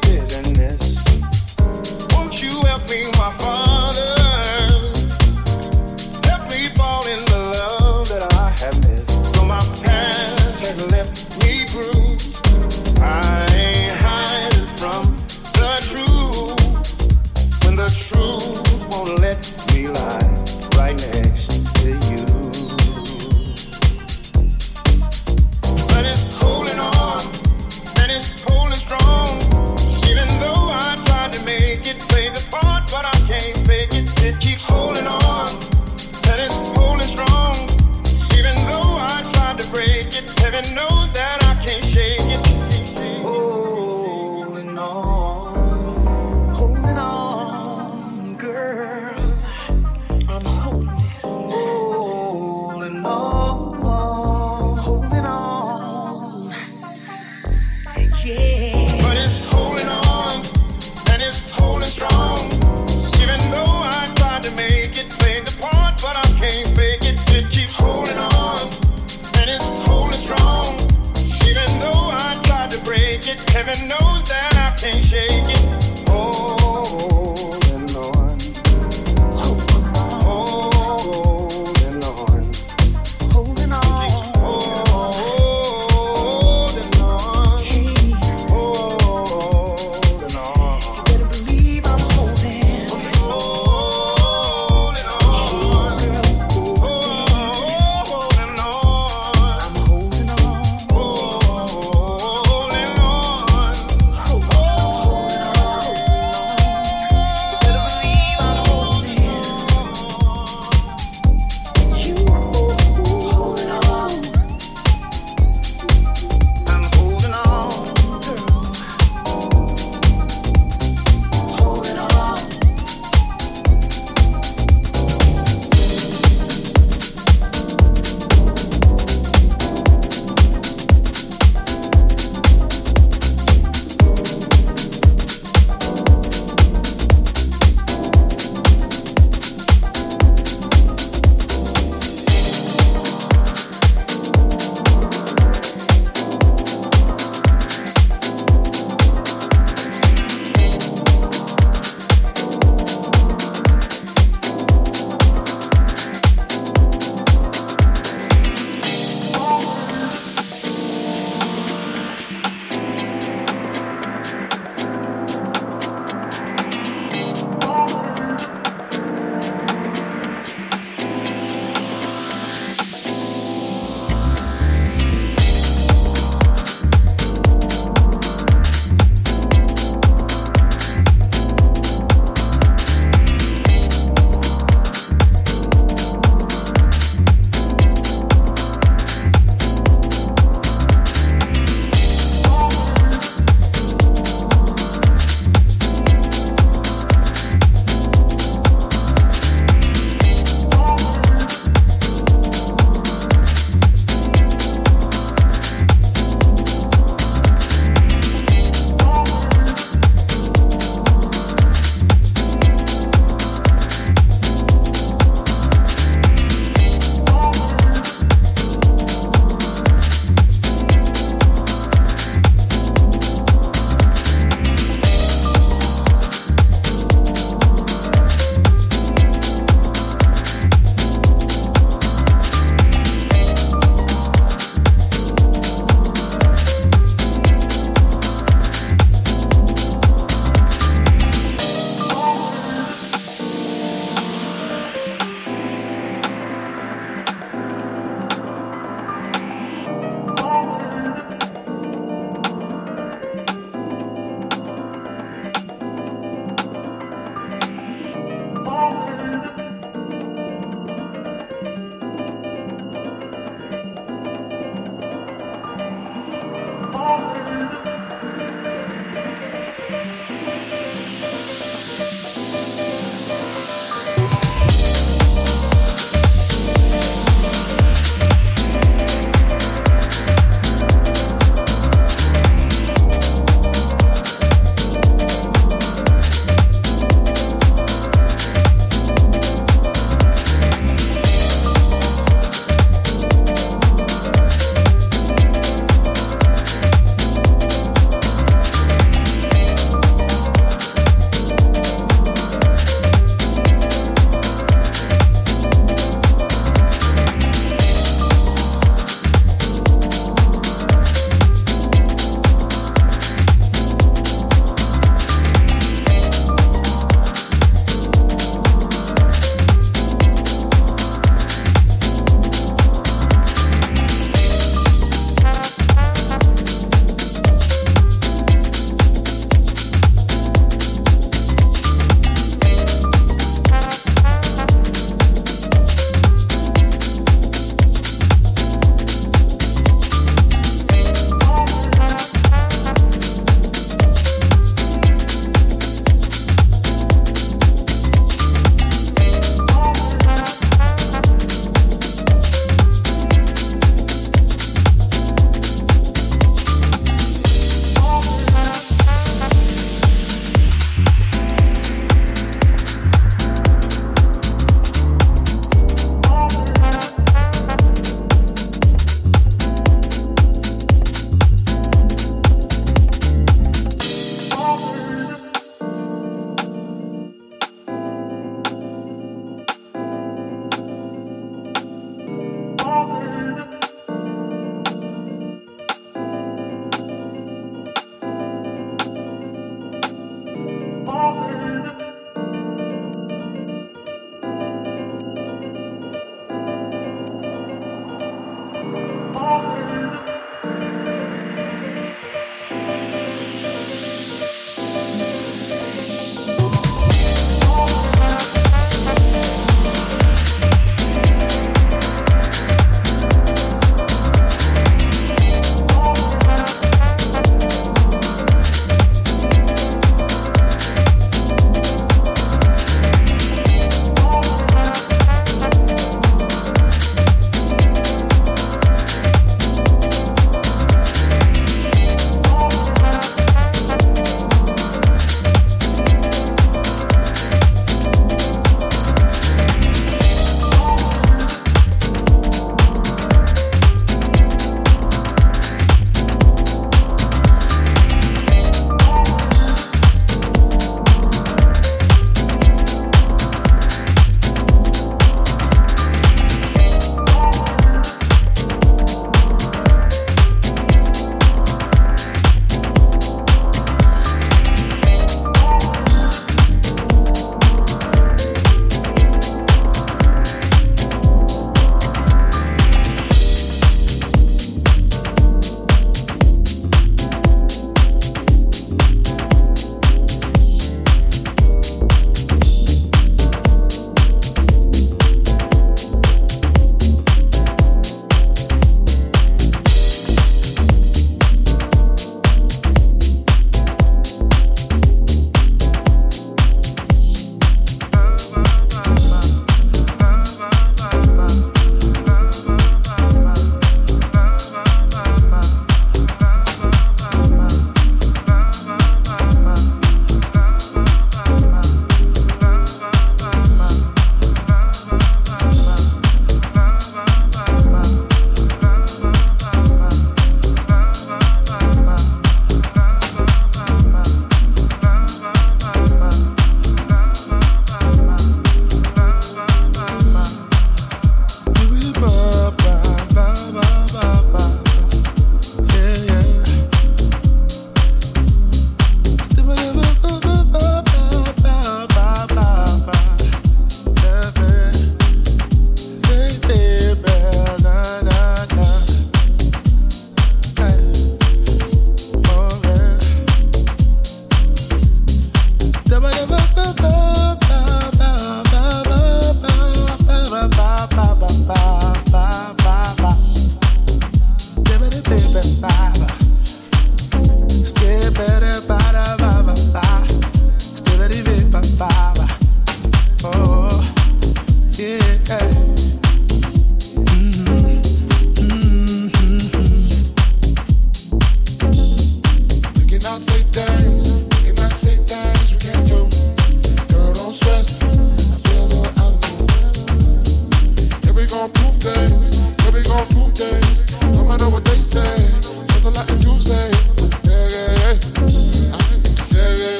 but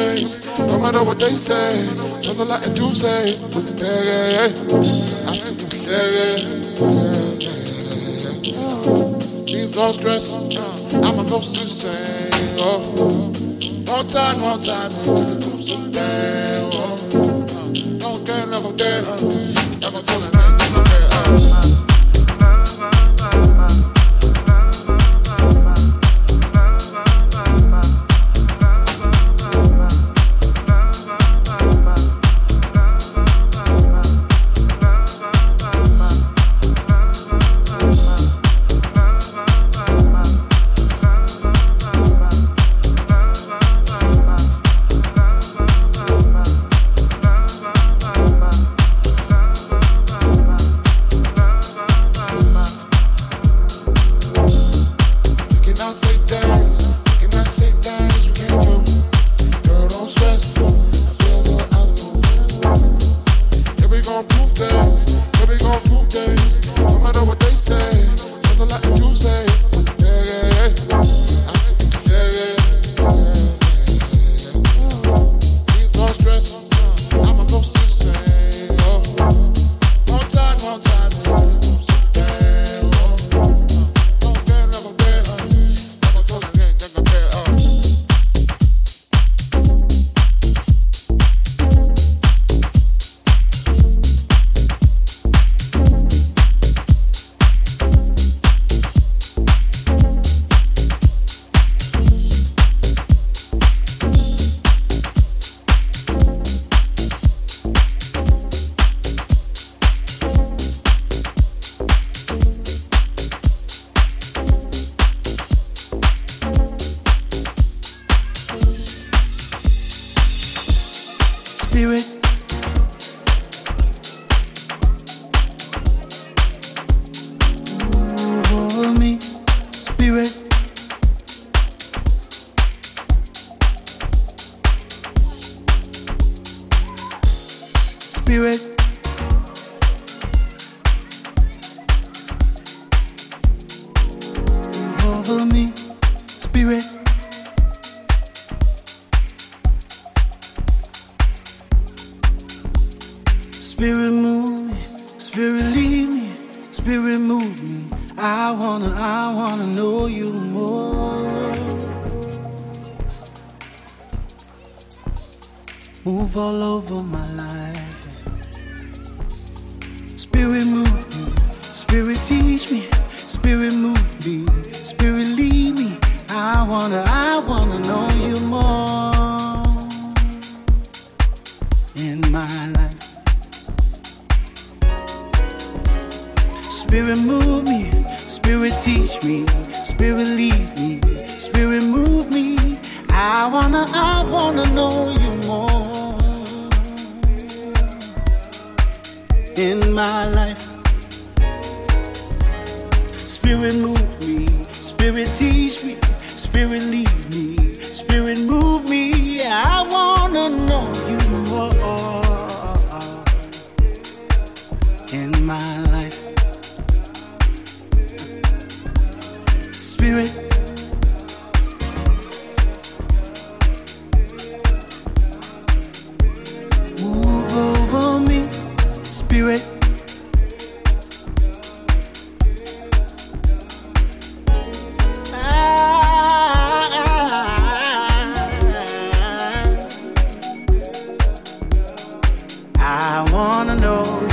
things. No matter what they say, turn the light and do say. Yeah, yeah. I see yeah, yeah, yeah, yeah. Please stress, I'm a most to say. Oh, no time, no time, until the truth's a day. Oh, don't care, never dare. I'm feeling spirit. I wanna know.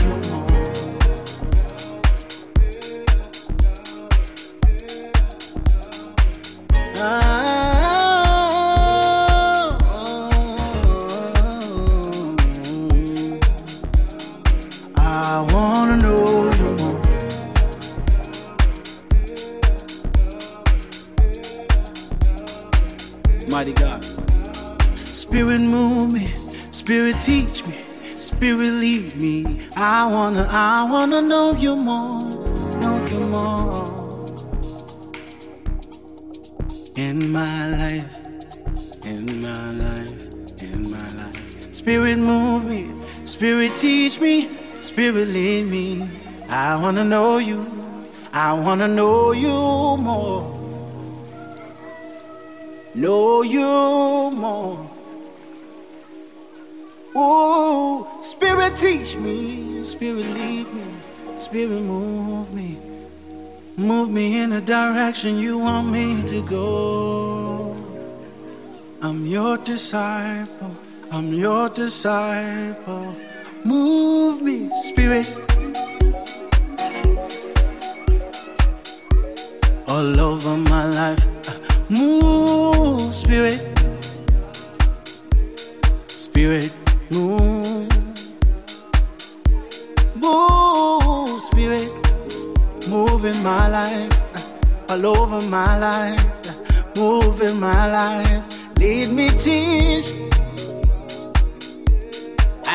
Spirit lead me. I wanna know you, I wanna know you more. Know you more. Ooh, Spirit teach me, Spirit lead me, Spirit move me. Move me in the direction you want me to go. I'm your disciple. I'm your disciple. Move me, Spirit. All over my life. Move, Spirit. Spirit, move. Move, Spirit. Move in my life. All over my life. Move in my life. Lead me, teach.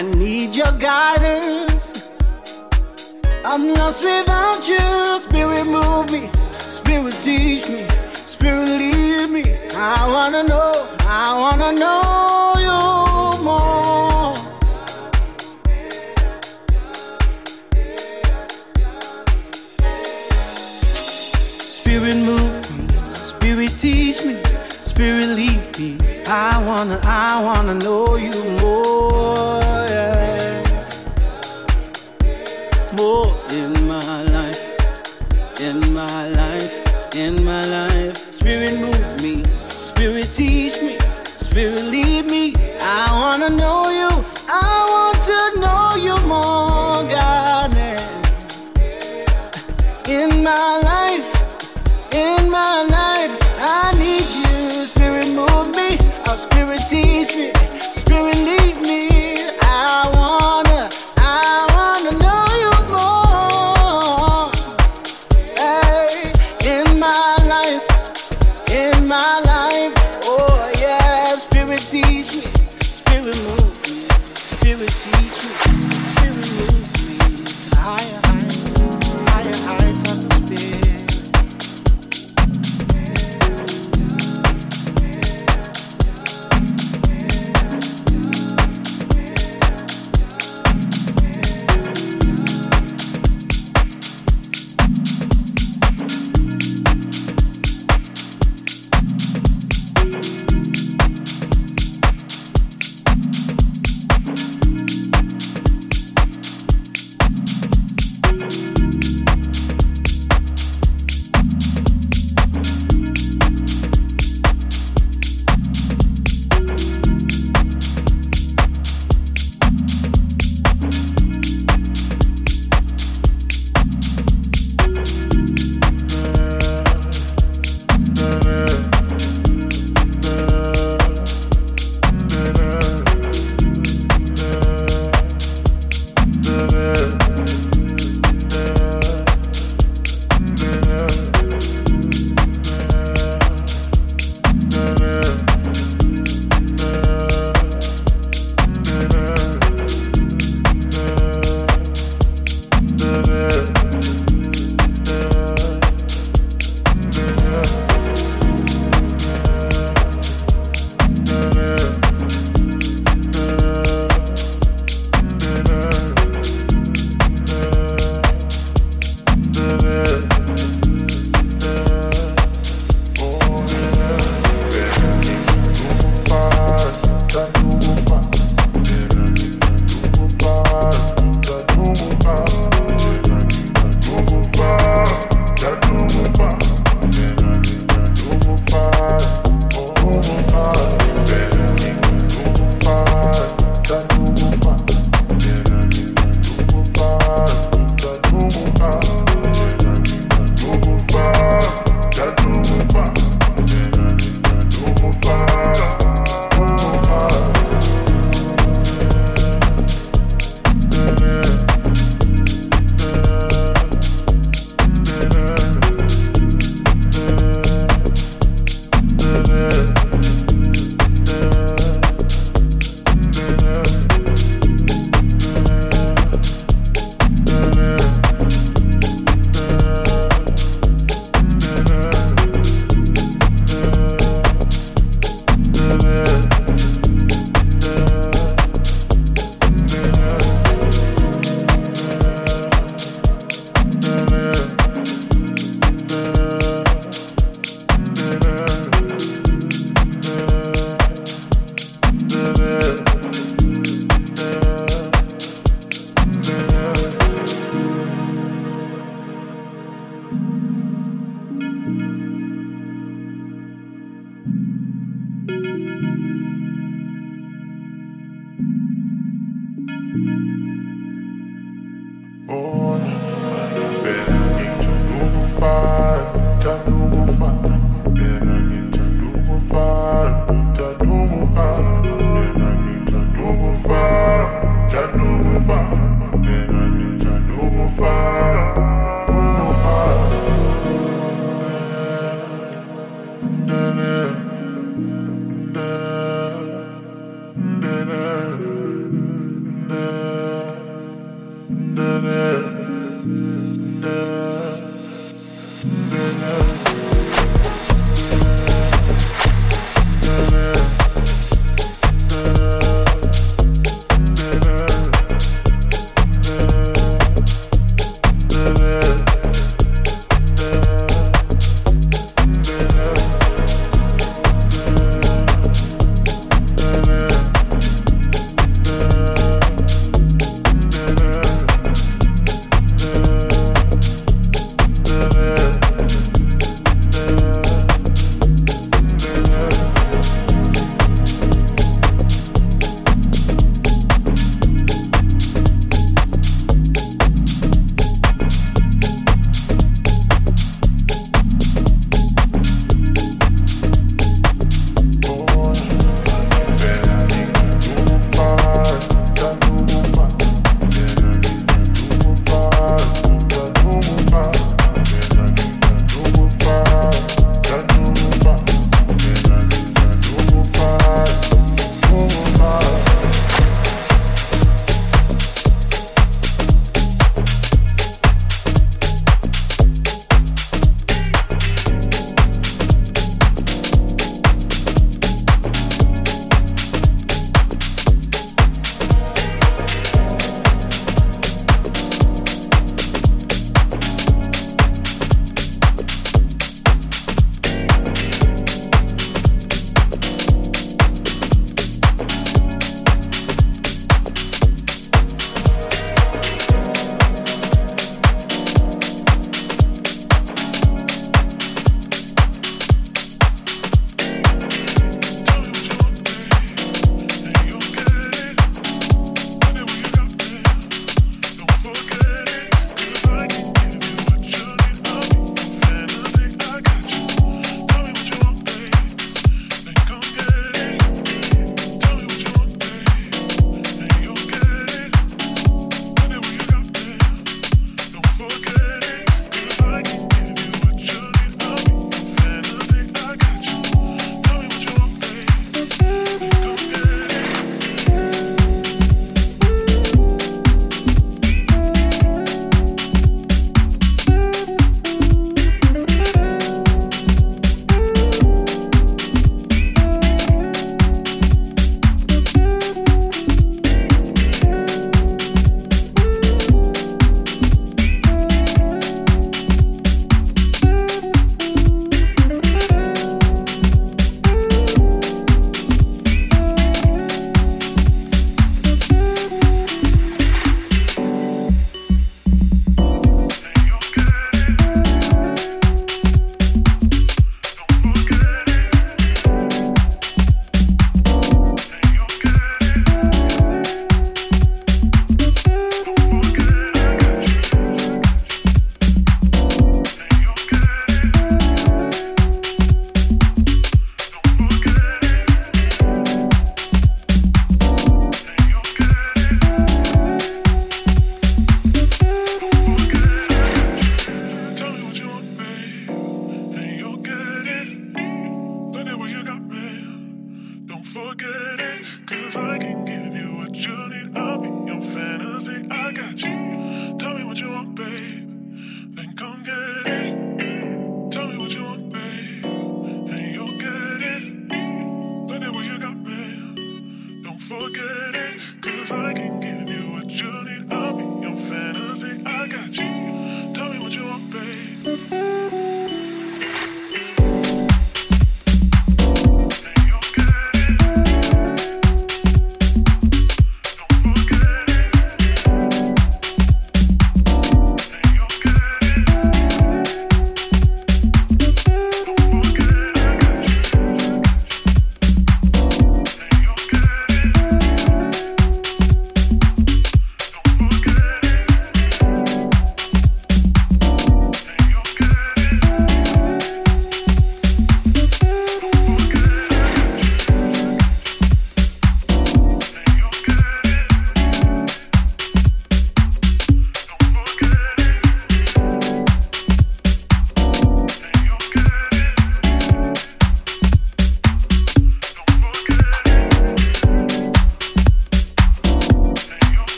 I need your guidance. I'm lost without you. Spirit, move me. Spirit, teach me. Spirit, lead me. I wanna know. I wanna know you more. Spirit, move me. Spirit, teach me. Spirit, lead me. I wanna, I wanna know you more.